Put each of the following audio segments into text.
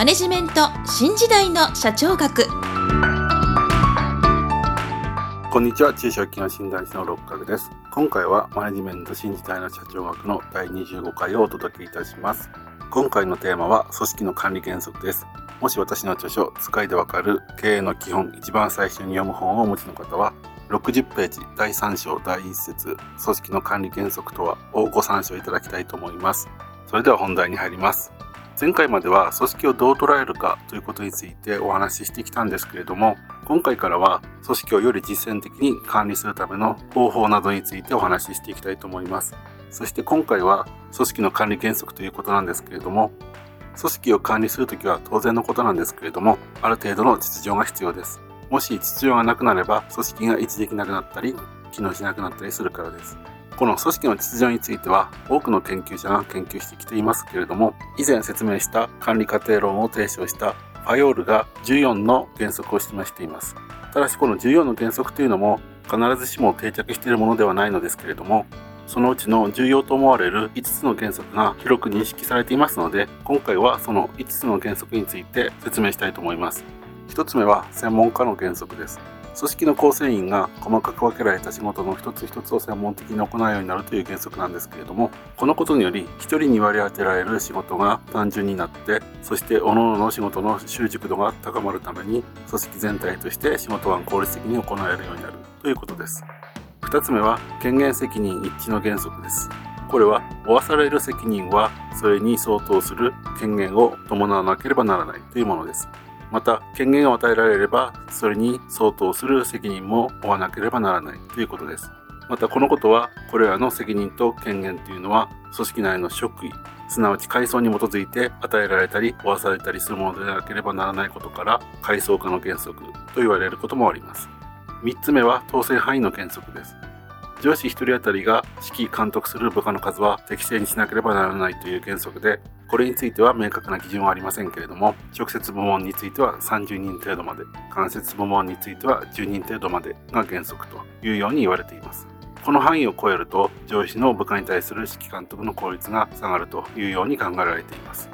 マネジメント新時代の社長学。こんにちは。中小企業診断士の六角です。今回はマネジメント新時代の社長学の第25回をお届けいたします。今回のテーマは組織の管理原則です。もし私の著書使いでわかる経営の基本一番最初に読む本をお持ちの方は60ページ第3章第1節組織の管理原則とはをご参照いただきたいと思います。それでは本題に入ります。前回までは組織をどう捉えるかということについてお話ししてきたんですけれども今回からは組織をより実践的に管理するための方法などについてお話ししていきたいと思います。そして今回は組織の管理原則ということなんですけれども組織を管理するときは当然のことなんですけれどもある程度の秩序が必要です。もし秩序がなくなれば組織が一時的なくなったり機能しなくなったりするからです。この組織の秩序については多くの研究者が研究してきていますけれども以前説明した管理過程論を提唱したファヨールが14の原則を示しています。ただしこの14の原則というのも必ずしも定着しているものではないのですけれどもそのうちの重要と思われる5つの原則が広く認識されていますので今回はその5つの原則について説明したいと思います。1つ目は専門家の原則です。組織の構成員が細かく分けられた仕事の一つ一つを専門的に行うようになるという原則なんですけれどもこのことにより1人に割り当てられる仕事が単純になってそして各々の仕事の習熟度が高まるために組織全体として仕事が効率的に行えるようになるということです。2つ目は権限責任一致の原則です。これは負わされる責任はそれに相当する権限を伴わなければならないというものです。また権限を与えられればそれに相当する責任も負わなければならない。ということです。またこのことはこれらの責任と権限というのは組織内の職位すなわち階層に基づいて与えられたり負わされたりするものでなければならないことから階層化の原則と言われることもあります。3つ目は当選範囲の原則です。上司1人当たりが指揮監督する部下の数は適正にしなければならないという原則でこれについては明確な基準はありませんけれども直接部門については30人程度まで間接部門については10人程度までが原則というように言われています。この範囲を超えると上司の部下に対する指揮監督の効率が下がるというように考えられています。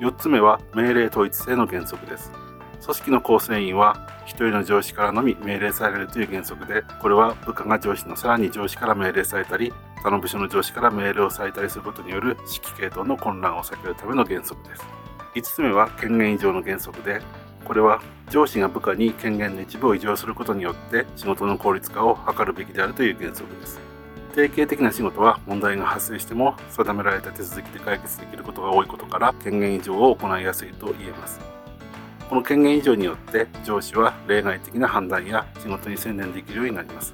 4つ目は命令統一性の原則です。組織の構成員は1人の上司からのみ命令されるという原則でこれは部下が上司のさらに上司から命令されたり他の部署の上司から命令をされたりすることによる指揮系統の混乱を避けるための原則です。5つ目は権限以上の原則でこれは上司が部下に権限の一部を異常することによって仕事の効率化を図るべきであるという原則です。定型的な仕事は問題が発生しても定められた手続きで解決できることが多いことから権限以上を行いやすいと言えます。この権限以上によって上司は例外的な判断や仕事に専念できるようになります。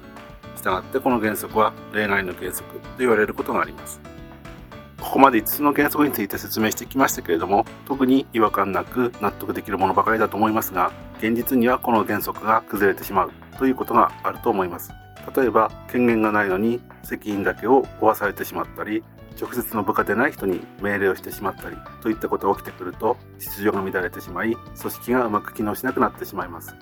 したがってこの原則は例外の原則と言われることがあります。ここまで5つの原則について説明してきましたけれども特に違和感なく納得できるものばかりだと思いますが現実にはこの原則が崩れてしまうということがあると思います。例えば権限がないのに責任だけを負わされてしまったり直接の部下でない人に命令をしてしまったりといったことが起きてくると秩序が乱れてしまい組織がうまく機能しなくなってしまいます。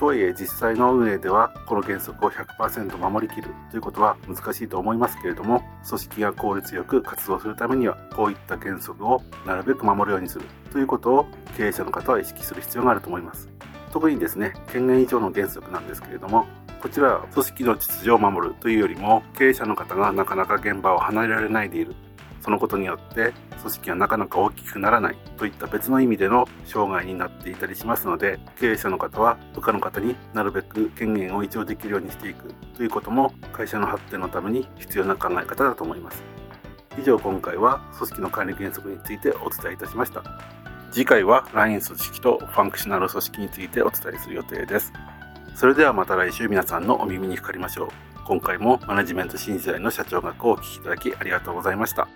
とはいえ実際の運営ではこの原則を100%守りきるということは難しいと思いますけれども組織が効率よく活動するためにはこういった原則をなるべく守るようにするということを経営者の方は意識する必要があると思います。特にですね権限以上の原則なんですけれどもこちらは組織の秩序を守るというよりも経営者の方がなかなか現場を離れられないでいる。そのことによって組織がなかなか大きくならないといった別の意味での障害になっていたりしますので経営者の方は部下の方になるべく権限を維持できるようにしていくということも会社の発展のために必要な考え方だと思います。以上今回は組織の管理原則についてお伝えいたしました。次回は LINE 組織とファンクショナル組織についてお伝えする予定です。それではまた来週皆さんのお耳にかかりましょう。今回もマネジメント新時代の社長学をお聴きいただきありがとうございました。